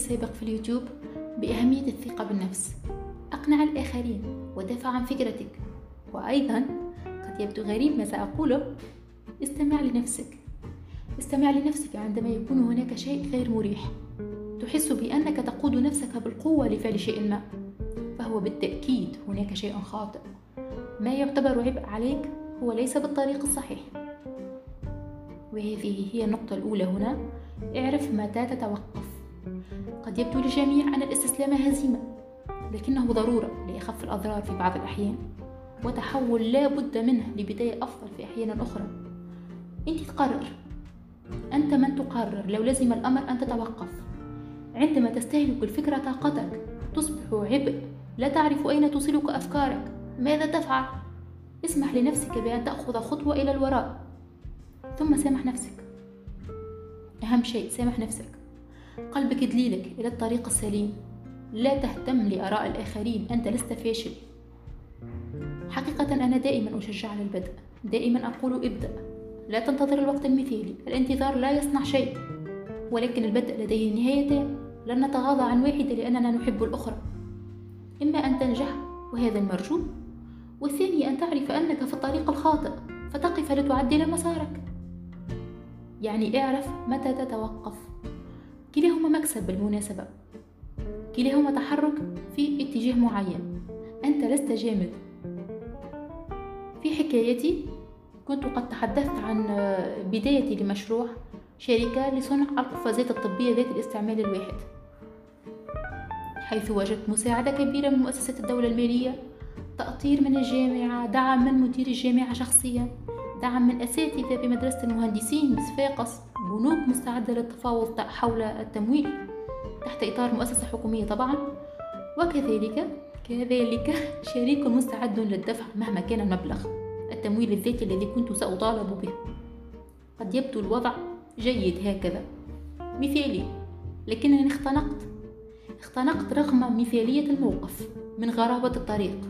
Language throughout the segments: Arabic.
السابق في اليوتيوب بأهمية الثقة بالنفس. أقنع الآخرين ودافع عن فكرتك. وأيضا قد يبدو غريب ما سأقوله استمع لنفسك. استمع لنفسك عندما يكون هناك شيء غير مريح. تحس بأنك تقود نفسك بالقوة لفعل شيء ما. فهو بالتأكيد هناك شيء خاطئ. ما يعتبر عبء عليك هو ليس بالطريق الصحيح. وهذه هي النقطة الأولى هنا. اعرف متى تتوقف. قد يبدو للجميع أن الاستسلام هزيمة لكنه ضرورة لأخف الأضرار في بعض الأحيان وتحول لا بد منه لبداية أفضل في أحيان أخرى. أنت تقرر. أنت من تقرر لو لزم الأمر أن تتوقف. عندما تستهلك الفكرة طاقتك تصبح عبء لا تعرف أين توصلك أفكارك. ماذا تفعل؟ اسمح لنفسك بأن تأخذ خطوة إلى الوراء. ثم سامح نفسك. أهم شيء سامح نفسك. قلبك دليلك إلى الطريق السليم. لا تهتم لآراء الآخرين أنت لست فاشل. حقيقة أنا دائما أشجع على البدء دائما أقول ابدأ. لا تنتظر الوقت المثالي الانتظار لا يصنع شيء. ولكن البدء لديه نهايتان لن نتغاضى عن واحدة لأننا نحب الأخرى. إما أن تنجح وهذا المرجو والثاني أن تعرف أنك في الطريق الخاطئ فتقف لتعدل مسارك. يعني اعرف متى تتوقف. كلاهما مكسب بالمناسبة. كلاهما تحرك في اتجاه معين. أنت لست جامد. في حكايتي كنت قد تحدثت عن بدايتي لمشروع شركة لصنع القفازات الطبية ذات الاستعمال الواحد. حيث وجدت مساعدة كبيرة من مؤسسات الدولة المالية تأطير من الجامعة دعم من مدير الجامعة شخصيا دعم من أساتذة بمدرسة المهندسين بصفاقس بنوك مستعدة للتفاوض حول التمويل تحت إطار مؤسسة حكومية طبعا. وكذلك كذلك شريك مستعد للدفع مهما كان المبلغ. التمويل الذاتي الذي كنت سأطالب به. قد يبدو الوضع جيد هكذا. مثالي لكنني اختنقت. اختنقت رغم مثالية الموقف من غرابة الطريق.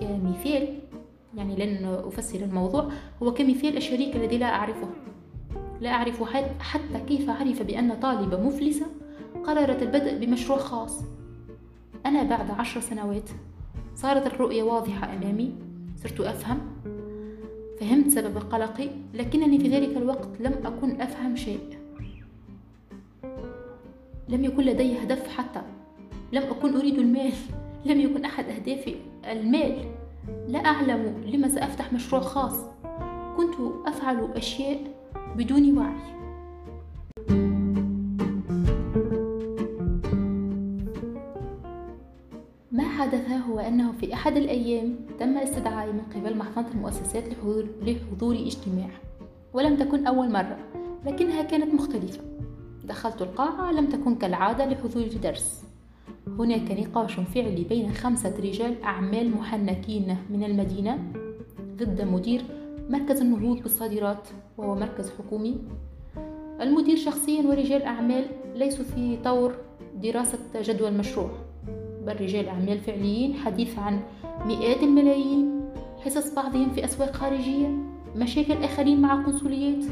كمثال يعني لن أفسر الموضوع هو كمثال الشريك الذي لا أعرفه. لا أعرف حتى كيف عرف بأن طالبة مفلسة قررت البدء بمشروع خاص. أنا بعد عشر سنوات. صارت الرؤية واضحة أمامي. صرت أفهم. فهمت سبب قلقي لكنني في ذلك الوقت لم أكن أفهم شيء. لم يكن لدي هدف حتى. لم أكن أريد المال. لم يكن أحد أهدافي. المال. لا أعلم لما سأفتح مشروع خاص. كنت أفعل أشياء بدون وعي. ما حدث هو أنه في أحد الأيام تم استدعائي من قبل محفظة المؤسسات لحضور, لحضور اجتماع ولم تكن أول مرة لكنها كانت مختلفة. دخلت القاعة لم تكن كالعادة لحضور درس. هناك نقاش فعلي بين خمسة رجال أعمال محنكين من المدينة ضد مدير مركز النهوض بالصادرات وهو مركز حكومي. المدير شخصيا ورجال أعمال ليسوا في طور دراسة جدوى المشروع بل رجال أعمال فعليين حديث عن مئات الملايين. حصص بعضهم في أسواق خارجية مشاكل آخرين مع قنصليات.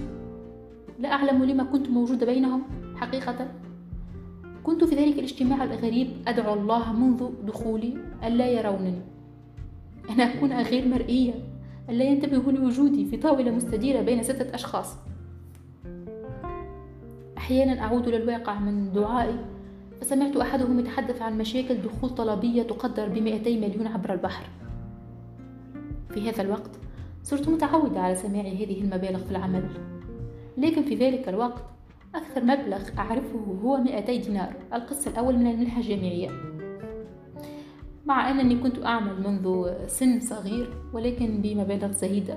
لا أعلم لما كنت موجودة بينهم حقيقة. كنت في ذلك الاجتماع الغريب أدعو الله منذ دخولي ألا يرونني. أن أكون غير مرئية. ألا ينتبهوا لوجودي في طاولة مستديرة بين ستة أشخاص. أحيانا أعود للواقع من دعائي فسمعت أحدهم يتحدث عن مشاكل دخول طلبية تقدر بمئتي مليون عبر البحر. في هذا الوقت صرت متعودة على سماع هذه المبالغ في العمل. لكن في ذلك الوقت أكثر مبلغ أعرفه هو 200 دينار القسط الأول من المنحة الجامعية. مع أنني كنت أعمل منذ سن صغير ولكن بمبالغ زهيدة.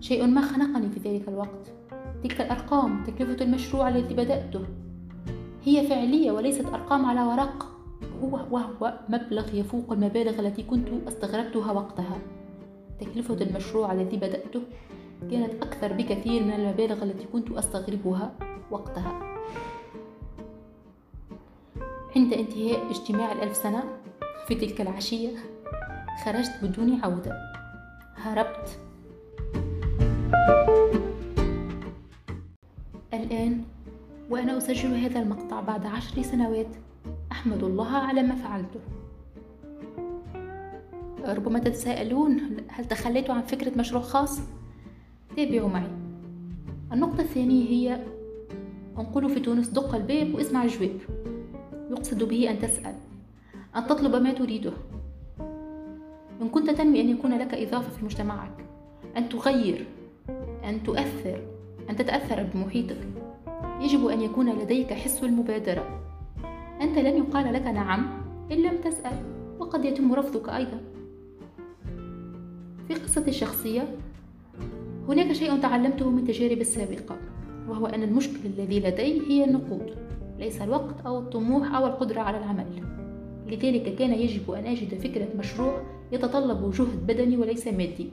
شيء ما خنقني في ذلك الوقت. تلك الأرقام تكلفة المشروع الذي بدأته. هي فعلية وليست أرقام على ورق. هو وهو مبلغ يفوق المبالغ التي كنت استغربتها وقتها. تكلفة المشروع الذي بدأته كانت أكثر بكثير من المبالغ التي كنت أستغربها وقتها. عند انتهاء اجتماع الألف سنة في تلك العشية خرجت بدون عودة. هربت. الآن وأنا أسجل هذا المقطع بعد عشر سنوات أحمد الله على ما فعلته. ربما تتساءلون هل تخليت عن فكرة مشروع خاص؟ تابعوا معي. النقطة الثانية هي انقلوا في تونس دق الباب واسمع الجواب. يقصد به أن تسأل. أن تطلب ما تريده. إن كنت تنوي أن يكون لك إضافة في مجتمعك. أن تغير. أن تؤثر. أن تتأثر بمحيطك. يجب أن يكون لديك حس المبادرة. أنت لن يقال لك نعم إن لم تسأل وقد يتم رفضك أيضا. في قصتي الشخصية هناك شيء تعلمته من تجاربي السابقة وهو أن المشكل الذي لدي هي النقود. ليس الوقت أو الطموح أو القدرة على العمل. لذلك كان يجب أن أجد فكرة مشروع يتطلب جهد بدني وليس مادي.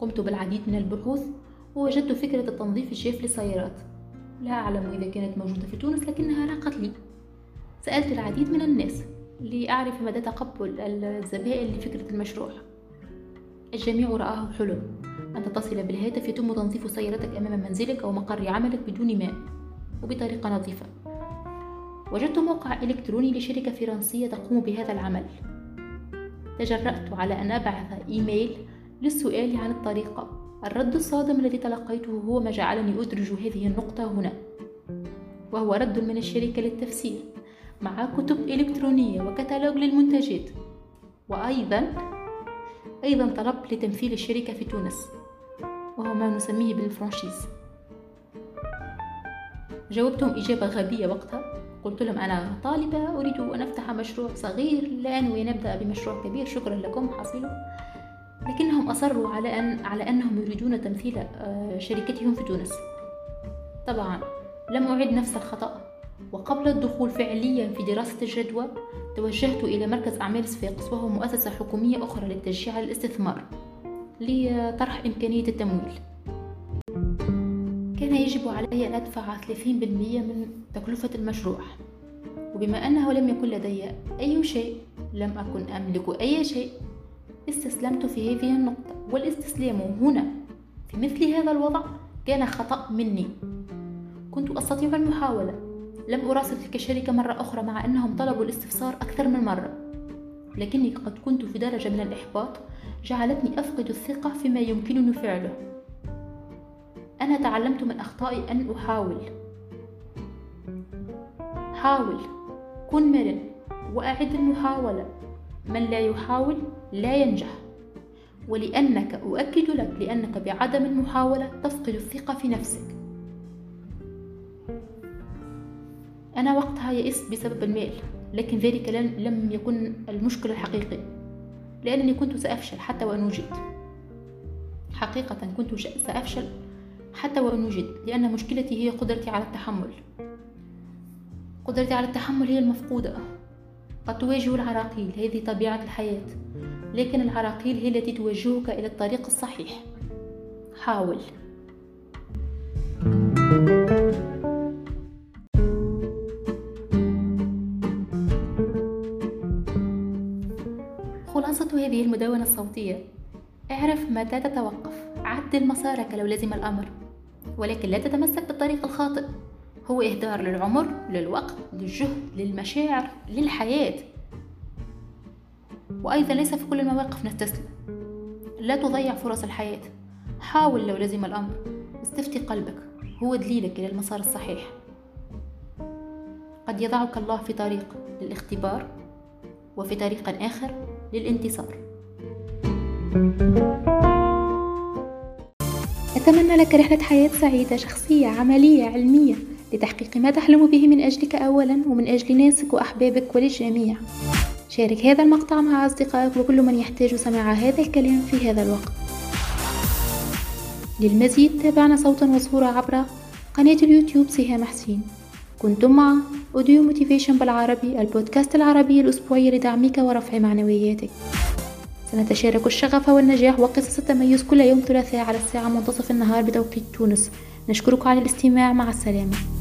قمت بالعديد من البحوث ووجدت فكرة التنظيف الجاف للسيارات. لا أعلم إذا كانت موجودة في تونس لكنها لاقت لي. سألت العديد من الناس لأعرف مدى تقبل الزبائن لفكرة المشروع. الجميع رآه حلم. أن تتصل بالهاتف يتم تنظيف سيارتك أمام منزلك أو مقر عملك بدون ماء. وبطريقة نظيفة وجدت موقع إلكتروني لشركة فرنسية تقوم بهذا العمل. تجرأت على أن أبعث إيميل للسؤال عن الطريقة الرد الصادم الذي تلقيته هو ما جعلني أدرج هذه النقطة هنا. وهو رد من الشركة للتفسير مع كتب إلكترونية وكتالوج للمنتجات. وأيضا أيضا طلب لتمثيل الشركة في تونس وهو ما نسميه بال franchise. جاوبتهم إجابة غبية وقتها. قلت لهم أنا طالبة أريد أن أفتح مشروع صغير لا أنوي نبدأ بمشروع كبير. شكرا لكم حصلوا لكنهم أصروا على أن على أنهم يريدون تمثيل آه، شركتهم في تونس. طبعا لم أعد نفس الخطأ. وقبل الدخول فعليا في دراسة الجدوى توجهت إلى مركز أعمال صفاقس وهو مؤسسة حكومية أخرى للتشجيع على الاستثمار لطرح إمكانية التمويل. كان يجب علي أن أدفع 30% من تكلفة المشروع. وبما أنه لم يكن لدي أي شيء لم أكن أملك أي شيء استسلمت في هذه النقطة. والاستسلام هنا في مثل هذا الوضع كان خطأ مني. كنت أستطيع المحاولة. لم أراسل تلك الشركة مرة أخرى مع أنهم طلبوا الاستفسار أكثر من مرة. لكني قد كنت في درجة من الإحباط. جعلتني أفقد الثقة فيما يمكنني فعله. أنا تعلمت من أخطائي أن أحاول. حاول. كن مرن. وأعد المحاولة. من لا يحاول لا ينجح. ولأنك أؤكد لك لأنك بعدم المحاولة تفقد الثقة في نفسك. أنا وقتها يئست بسبب المال لكن ذلك لم يكن المشكل الحقيقي. لأنني كنت سأفشل حتى وإن وجدت. حقيقة كنت سأفشل حتى وإن وجدت لأن مشكلتي هي قدرتي على التحمل. قدرتي على التحمل هي المفقودة. قد تواجه العراقيل هذه طبيعة الحياة. لكن العراقيل هي التي توجهك إلى الطريق الصحيح. حاول. خلاصة هذه المدونة الصوتية. اعرف متى تتوقف. عدل مسارك لو لزم الأمر. ولكن لا تتمسك بالطريق الخاطئ. هو إهدار للعمر للوقت للجهد للمشاعر للحياة. وأيضا ليس في كل المواقف نستسلم. لا تضيع فرص الحياة. حاول لو لزم الأمر. استفتي قلبك. هو دليلك إلى المسار الصحيح. قد يضعك الله في طريق للاختبار وفي طريق آخر للانتصار. أتمنى لك رحلة حياة سعيدة شخصية عملية علمية لتحقيق ما تحلم به من أجلك أولا ومن أجل ناسك وأحبابك وللجميع. شارك هذا المقطع مع أصدقائك وكل من يحتاج سماع هذا الكلام في هذا الوقت. للمزيد تابعنا صوتا وصورة عبر قناة اليوتيوب سهام حسين. كنتم مع Audio Motivation بالعربي البودكاست العربي الأسبوعي لدعمك ورفع معنوياتك. سنتشارك الشغف والنجاح وقصص التميز كل يوم ثلاثاء على الساعة منتصف النهار بتوقيت تونس. نشكرك على الاستماع مع السلامة.